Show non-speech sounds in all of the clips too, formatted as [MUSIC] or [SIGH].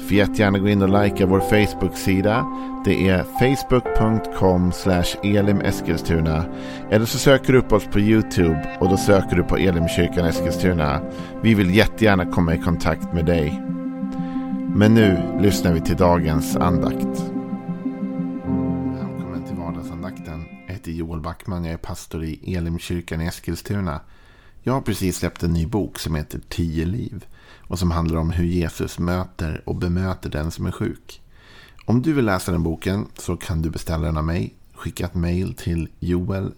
Får jättegärna gå in och likea vår Facebook-sida. Det är facebook.com elimeskilstuna. Eller så söker du upp oss på YouTube och då söker du på Elimkyrkan Eskilstuna. Vi vill jättegärna komma i kontakt med dig. Men nu lyssnar vi till dagens andakt. Välkommen till vardagsandakten. Jag heter Joel Backman. Jag är pastor i Elimkyrkan i Eskilstuna. Jag har precis släppt en ny bok som heter Tio liv och som handlar om hur Jesus möter och bemöter den som är sjuk. Om du vill läsa den boken så kan du beställa den av mig. Skicka ett mail till joel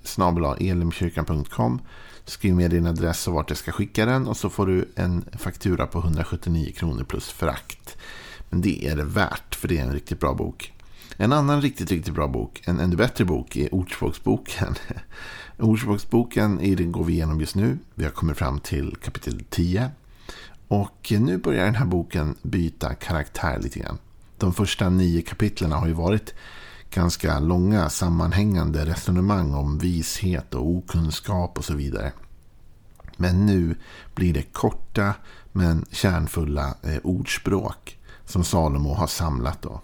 Skriv med din adress och vart jag ska skicka den och så får du en faktura på 179 kronor plus frakt. Men det är det värt för det är en riktigt bra bok. En annan riktigt, riktigt bra bok, en ännu bättre bok, är Ordspråksboken. [LAUGHS] Ordspråksboken går vi igenom just nu. Vi har kommit fram till kapitel 10. Och nu börjar den här boken byta karaktär lite grann. De första nio kapitlen har ju varit ganska långa sammanhängande resonemang om vishet och okunskap och så vidare. Men nu blir det korta men kärnfulla eh, ordspråk som Salomo har samlat. Då.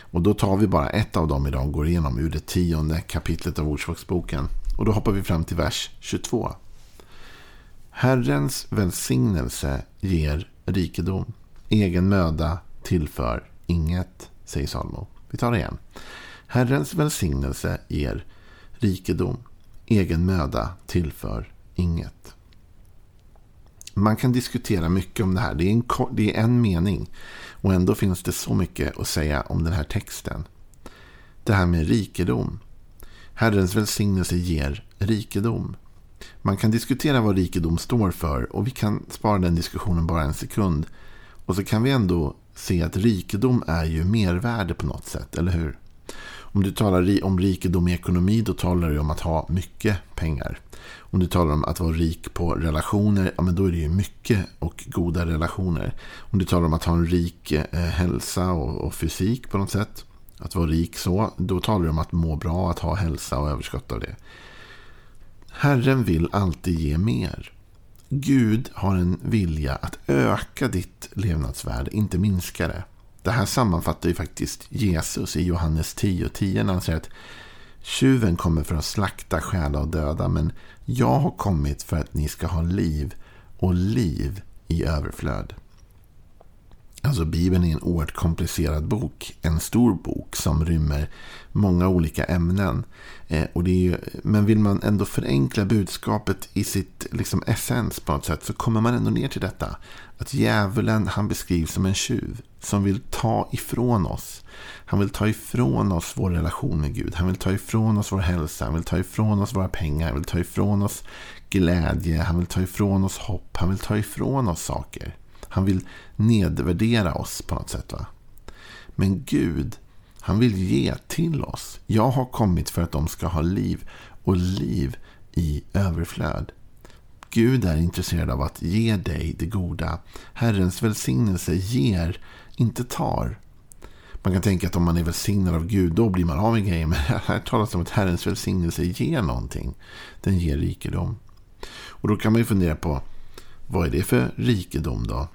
Och då tar vi bara ett av dem idag och går igenom ur det tionde kapitlet av Ordspråksboken. Och då hoppar vi fram till vers 22. Herrens välsignelse ger rikedom. Egen möda tillför inget, säger Salomo. Vi tar det igen. Herrens välsignelse ger rikedom. Egen möda tillför inget. Man kan diskutera mycket om det här. Det är, en, det är en mening. Och ändå finns det så mycket att säga om den här texten. Det här med rikedom. Herrens välsignelse ger rikedom. Man kan diskutera vad rikedom står för och vi kan spara den diskussionen bara en sekund. Och så kan vi ändå se att rikedom är ju mervärde på något sätt, eller hur? Om du talar om rikedom i ekonomi då talar du om att ha mycket pengar. Om du talar om att vara rik på relationer, ja men då är det ju mycket och goda relationer. Om du talar om att ha en rik eh, hälsa och, och, fysik på något sätt, att vara rik så, då talar du om att må bra, att ha hälsa och överskott av det. Herren vill alltid ge mer. Gud har en vilja att öka ditt levnadsvärde, inte minska det. Det här sammanfattar ju faktiskt Jesus i Johannes 10 och 10 när han säger att tjuven kommer för att slakta, stjäla och döda men jag har kommit för att ni ska ha liv och liv i överflöd. Alltså Bibeln är en oerhört komplicerad bok. En stor bok som rymmer många olika ämnen. Eh, och det är ju, men vill man ändå förenkla budskapet i sitt liksom, essens på något sätt så kommer man ändå ner till detta. Att djävulen han beskrivs som en tjuv som vill ta ifrån oss. Han vill ta ifrån oss vår relation med Gud. Han vill ta ifrån oss vår hälsa. Han vill ta ifrån oss våra pengar. Han vill ta ifrån oss glädje. Han vill ta ifrån oss hopp. Han vill ta ifrån oss saker. Han vill nedvärdera oss på något sätt. va? Men Gud, han vill ge till oss. Jag har kommit för att de ska ha liv och liv i överflöd. Gud är intresserad av att ge dig det goda. Herrens välsignelse ger, inte tar. Man kan tänka att om man är välsignad av Gud, då blir man av med grejer. Men [LAUGHS] här talas det om att Herrens välsignelse ger någonting. Den ger rikedom. Och då kan man ju fundera på, vad är det för rikedom då?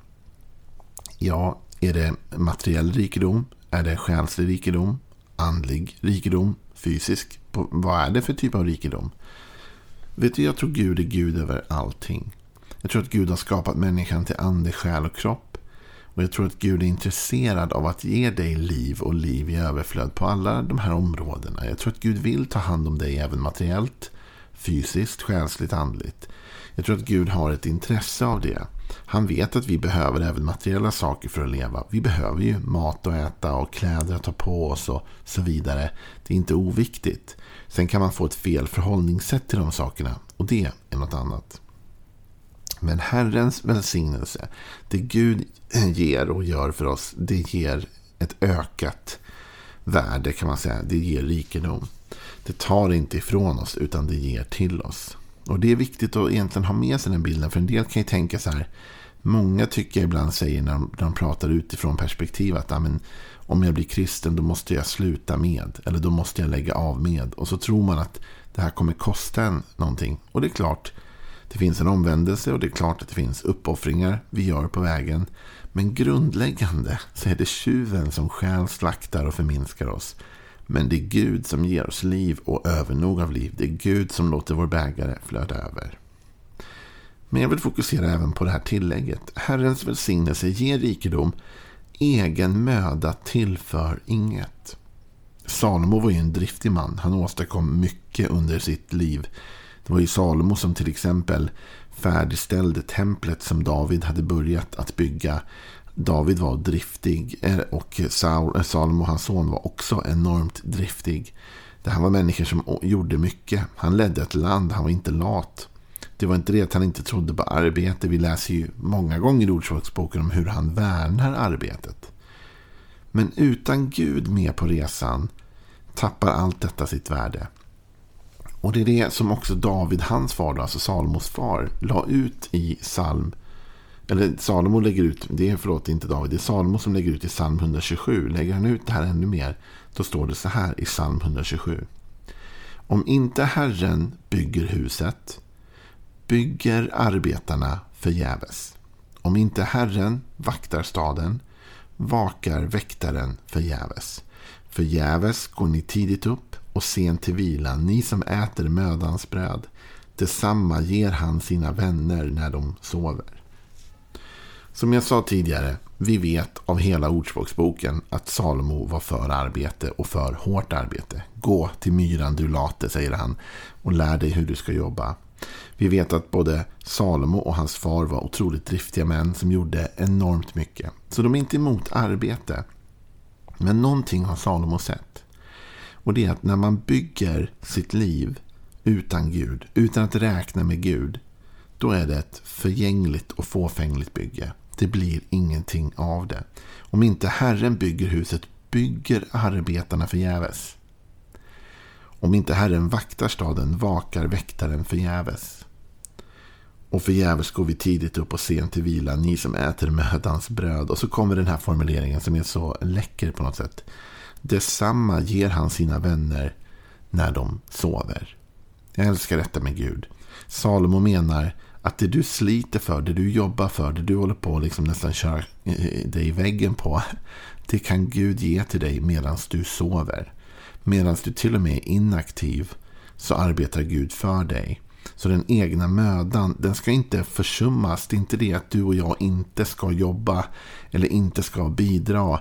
Ja, är det materiell rikedom? Är det själslig rikedom? Andlig rikedom? Fysisk? vad är det för typ av rikedom? Vet du, jag tror Gud är Gud över allting. Jag tror att Gud har skapat människan till ande, själ och kropp. Och jag tror att Gud är intresserad av att ge dig liv och liv i överflöd på alla de här områdena. Jag tror att Gud vill ta hand om dig även materiellt, fysiskt, själsligt, andligt. Jag tror att Gud har ett intresse av det. Han vet att vi behöver även materiella saker för att leva. Vi behöver ju mat att äta och kläder att ta på oss och så vidare. Det är inte oviktigt. Sen kan man få ett fel förhållningssätt till de sakerna och det är något annat. Men Herrens välsignelse, det Gud ger och gör för oss, det ger ett ökat värde kan man säga. Det ger rikedom. Det tar inte ifrån oss utan det ger till oss. Och det är viktigt att egentligen ha med sig den bilden. För en del kan ju tänka så här. Många tycker jag ibland säger när de, när de pratar utifrån perspektiv att amen, om jag blir kristen då måste jag sluta med. Eller då måste jag lägga av med. Och så tror man att det här kommer kosta en någonting. Och det är klart, det finns en omvändelse och det är klart att det finns uppoffringar vi gör på vägen. Men grundläggande så är det tjuven som stjäl, slaktar och förminskar oss. Men det är Gud som ger oss liv och övernog av liv. Det är Gud som låter vår bägare flöda över. Men jag vill fokusera även på det här tillägget. Herrens välsignelse ger rikedom. Egen möda tillför inget. Salomo var ju en driftig man. Han åstadkom mycket under sitt liv. Det var ju Salomo som till exempel färdigställde templet som David hade börjat att bygga. David var driftig eh, och Saul, eh, Salomo, hans son, var också enormt driftig. Det här var människor som gjorde mycket. Han ledde ett land, han var inte lat. Det var inte det att han inte trodde på arbete. Vi läser ju många gånger i Ordspråksboken om hur han värnar arbetet. Men utan Gud med på resan tappar allt detta sitt värde. Och det är det som också David, hans far, alltså Salomos far, la ut i psalm eller Salomo lägger ut, det är förlåt inte David, det är Salomo som lägger ut i psalm 127. Lägger han ut det här ännu mer, då står det så här i psalm 127. Om inte Herren bygger huset, bygger arbetarna förgäves. Om inte Herren vaktar staden, vakar väktaren förgäves. Förgäves går ni tidigt upp och sent till vila, ni som äter mödans bröd. Detsamma ger han sina vänner när de sover. Som jag sa tidigare, vi vet av hela Ordspråksboken att Salomo var för arbete och för hårt arbete. Gå till myran du late, säger han, och lär dig hur du ska jobba. Vi vet att både Salomo och hans far var otroligt driftiga män som gjorde enormt mycket. Så de är inte emot arbete. Men någonting har Salomo sett. Och det är att när man bygger sitt liv utan Gud, utan att räkna med Gud, då är det ett förgängligt och fåfängligt bygge. Det blir ingenting av det. Om inte Herren bygger huset bygger arbetarna förgäves. Om inte Herren vaktar staden vakar väktaren förgäves. Och förgäves går vi tidigt upp och sent till vila, ni som äter mödans bröd. Och så kommer den här formuleringen som är så läcker på något sätt. Detsamma ger han sina vänner när de sover. Jag älskar detta med Gud. Salomo menar att det du sliter för, det du jobbar för, det du håller på liksom nästan kör dig i väggen på. Det kan Gud ge till dig medan du sover. Medan du till och med är inaktiv så arbetar Gud för dig. Så den egna mödan, den ska inte försummas. Det är inte det att du och jag inte ska jobba eller inte ska bidra.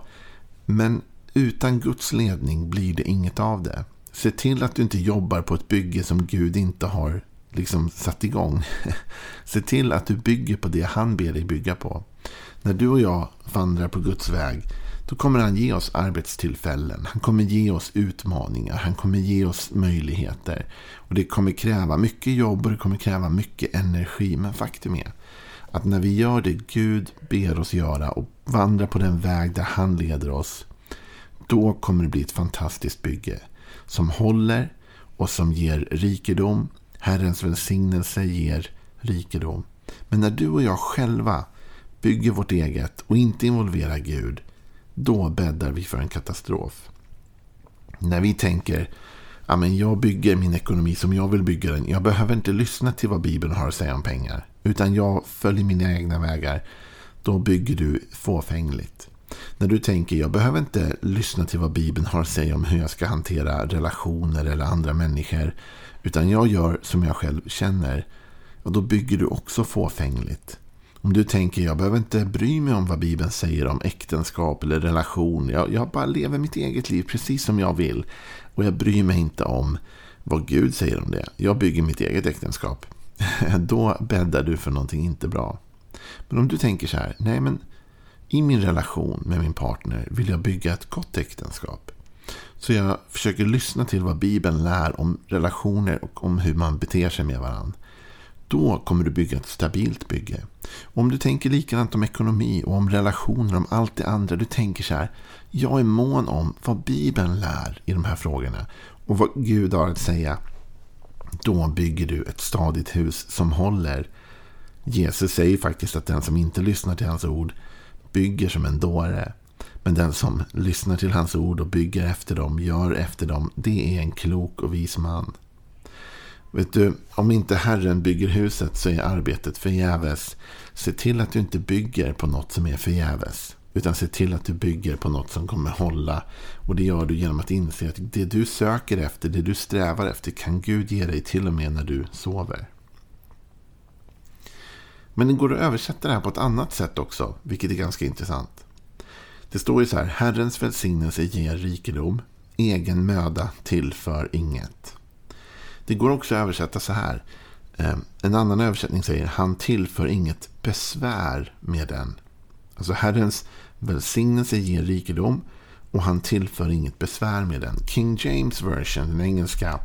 Men utan Guds ledning blir det inget av det. Se till att du inte jobbar på ett bygge som Gud inte har liksom satt igång. [LAUGHS] Se till att du bygger på det han ber dig bygga på. När du och jag vandrar på Guds väg då kommer han ge oss arbetstillfällen. Han kommer ge oss utmaningar. Han kommer ge oss möjligheter. Och Det kommer kräva mycket jobb och det kommer kräva mycket energi. Men faktum är att när vi gör det Gud ber oss göra och vandrar på den väg där han leder oss. Då kommer det bli ett fantastiskt bygge. Som håller och som ger rikedom Herrens välsignelse ger rikedom. Men när du och jag själva bygger vårt eget och inte involverar Gud, då bäddar vi för en katastrof. När vi tänker ja, jag bygger min ekonomi som jag vill bygga den. Jag behöver inte lyssna till vad Bibeln har att säga om pengar. Utan jag följer mina egna vägar. Då bygger du fåfängligt. När du tänker jag behöver inte lyssna till vad Bibeln har att säga om hur jag ska hantera relationer eller andra människor. Utan jag gör som jag själv känner. Och då bygger du också fåfängligt. Om du tänker jag behöver inte bry mig om vad Bibeln säger om äktenskap eller relation. Jag, jag bara lever mitt eget liv precis som jag vill. Och jag bryr mig inte om vad Gud säger om det. Jag bygger mitt eget äktenskap. [LAUGHS] Då bäddar du för någonting inte bra. Men om du tänker så här. Nej men i min relation med min partner vill jag bygga ett gott äktenskap. Så jag försöker lyssna till vad Bibeln lär om relationer och om hur man beter sig med varandra. Då kommer du bygga ett stabilt bygge. Och om du tänker likadant om ekonomi och om relationer, om allt det andra. Du tänker så här. Jag är mån om vad Bibeln lär i de här frågorna. Och vad Gud har att säga. då bygger du ett stadigt hus som håller. Jesus säger faktiskt att den som inte lyssnar till hans ord bygger som en dåre. Men den som lyssnar till hans ord och bygger efter dem, gör efter dem, det är en klok och vis man. Vet du, om inte Herren bygger huset så är arbetet förgäves. Se till att du inte bygger på något som är förgäves. Utan se till att du bygger på något som kommer hålla. Och det gör du genom att inse att det du söker efter, det du strävar efter kan Gud ge dig till och med när du sover. Men det går att översätta det här på ett annat sätt också, vilket är ganska intressant. Det står ju så här, Herrens välsignelse ger rikedom, egen möda tillför inget. Det går också att översätta så här. Ehm, en annan översättning säger, han tillför inget besvär med den. Alltså Herrens välsignelse ger rikedom och han tillför inget besvär med den. King James version, den engelska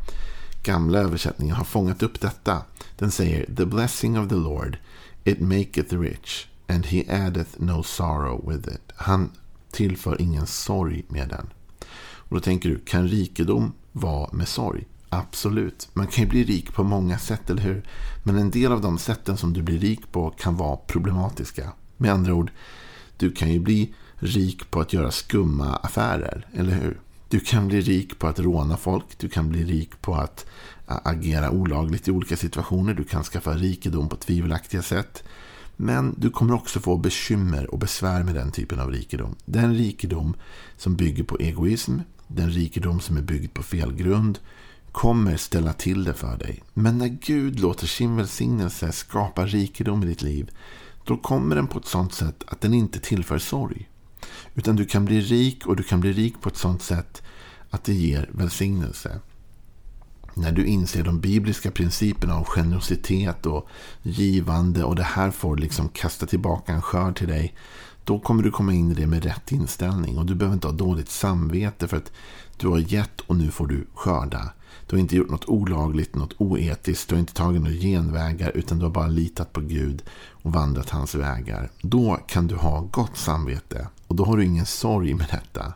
gamla översättningen, har fångat upp detta. Den säger The blessing of the Lord, it maketh rich, and he addeth no sorrow with it. Han tillför ingen sorg med den. Och då tänker du, kan rikedom vara med sorg? Absolut. Man kan ju bli rik på många sätt, eller hur? Men en del av de sätten som du blir rik på kan vara problematiska. Med andra ord, du kan ju bli rik på att göra skumma affärer, eller hur? Du kan bli rik på att råna folk. Du kan bli rik på att agera olagligt i olika situationer. Du kan skaffa rikedom på tvivelaktiga sätt. Men du kommer också få bekymmer och besvär med den typen av rikedom. Den rikedom som bygger på egoism, den rikedom som är byggd på fel grund, kommer ställa till det för dig. Men när Gud låter sin välsignelse skapa rikedom i ditt liv, då kommer den på ett sådant sätt att den inte tillför sorg. Utan du kan bli rik och du kan bli rik på ett sådant sätt att det ger välsignelse. När du inser de bibliska principerna av generositet och givande och det här får liksom kasta tillbaka en skörd till dig. Då kommer du komma in i det med rätt inställning och du behöver inte ha dåligt samvete för att du har gett och nu får du skörda. Du har inte gjort något olagligt, något oetiskt, du har inte tagit några genvägar utan du har bara litat på Gud och vandrat hans vägar. Då kan du ha gott samvete och då har du ingen sorg med detta.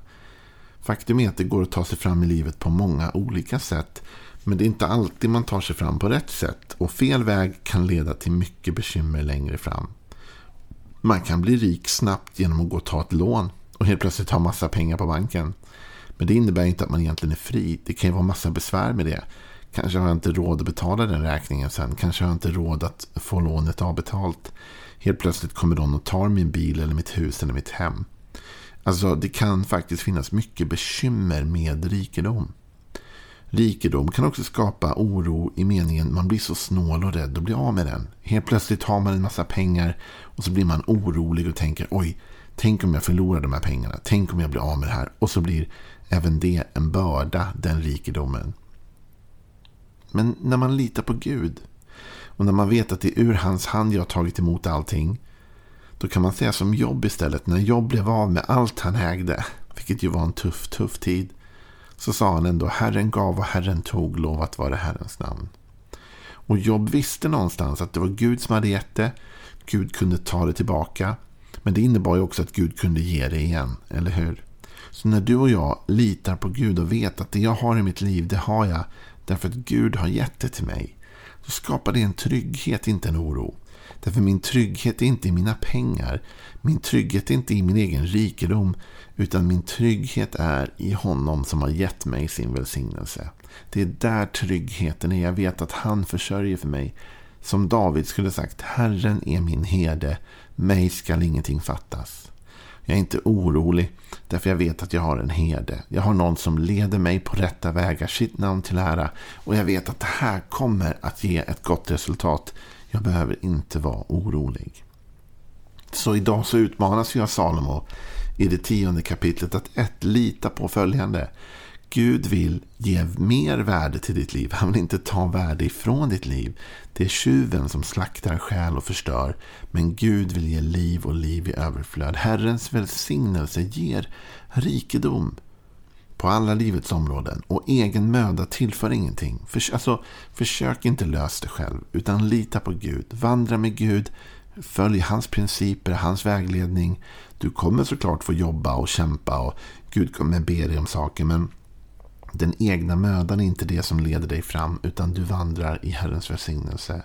Faktum är att det går att ta sig fram i livet på många olika sätt. Men det är inte alltid man tar sig fram på rätt sätt. Och fel väg kan leda till mycket bekymmer längre fram. Man kan bli rik snabbt genom att gå och ta ett lån. Och helt plötsligt ha massa pengar på banken. Men det innebär inte att man egentligen är fri. Det kan ju vara massa besvär med det. Kanske har jag inte råd att betala den räkningen sen. Kanske har jag inte råd att få lånet avbetalt. Helt plötsligt kommer någon och tar min bil eller mitt hus eller mitt hem. Alltså det kan faktiskt finnas mycket bekymmer med rikedom. Rikedom kan också skapa oro i meningen man blir så snål och rädd att bli av med den. Helt plötsligt har man en massa pengar och så blir man orolig och tänker oj, tänk om jag förlorar de här pengarna. Tänk om jag blir av med det här. Och så blir även det en börda, den rikedomen. Men när man litar på Gud och när man vet att det är ur hans hand jag har tagit emot allting. Då kan man säga som Jobb istället. När Jobb blev av med allt han ägde, vilket ju var en tuff, tuff tid. Så sa han ändå, Herren gav och Herren tog, lovat vare Herrens namn. Och Jobb visste någonstans att det var Gud som hade gett det. Gud kunde ta det tillbaka. Men det innebar ju också att Gud kunde ge det igen, eller hur? Så när du och jag litar på Gud och vet att det jag har i mitt liv, det har jag därför att Gud har gett det till mig. Så skapar det en trygghet, inte en oro. Därför min trygghet är inte i mina pengar. Min trygghet är inte i min egen rikedom. Utan min trygghet är i honom som har gett mig sin välsignelse. Det är där tryggheten är. Jag vet att han försörjer för mig. Som David skulle sagt, Herren är min herde, mig skall ingenting fattas. Jag är inte orolig, därför jag vet att jag har en herde. Jag har någon som leder mig på rätta vägar, sitt namn till ära. Och jag vet att det här kommer att ge ett gott resultat. Jag behöver inte vara orolig. Så idag så utmanas vi av Salomo i det tionde kapitlet att ett, lita på följande. Gud vill ge mer värde till ditt liv. Han vill inte ta värde ifrån ditt liv. Det är tjuven som slaktar själ och förstör. Men Gud vill ge liv och liv i överflöd. Herrens välsignelse ger rikedom på alla livets områden. Och egen möda tillför ingenting. För, alltså, försök inte lösa det själv. Utan lita på Gud. Vandra med Gud. Följ hans principer, hans vägledning. Du kommer såklart få jobba och kämpa. Och Gud kommer be dig om saker. Men Den egna mödan är inte det som leder dig fram utan du vandrar i Herrens välsignelse.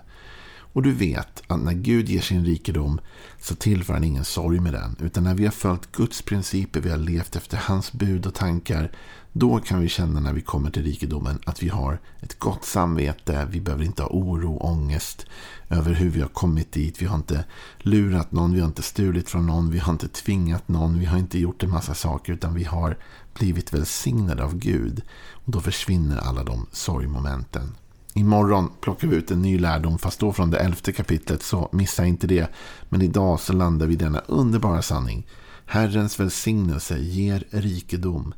Och du vet att när Gud ger sin rikedom så tillför han ingen sorg med den. Utan när vi har följt Guds principer, vi har levt efter hans bud och tankar. Då kan vi känna när vi kommer till rikedomen att vi har ett gott samvete. Vi behöver inte ha oro, och ångest över hur vi har kommit dit. Vi har inte lurat någon, vi har inte stulit från någon, vi har inte tvingat någon, vi har inte gjort en massa saker. Utan vi har blivit välsignade av Gud. Och då försvinner alla de sorgmomenten. Imorgon plockar vi ut en ny lärdom, fast då från det elfte kapitlet, så missa inte det. Men idag så landar vi i denna underbara sanning. Herrens välsignelse ger rikedom.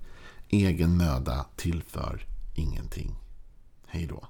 Egen möda tillför ingenting. Hej då.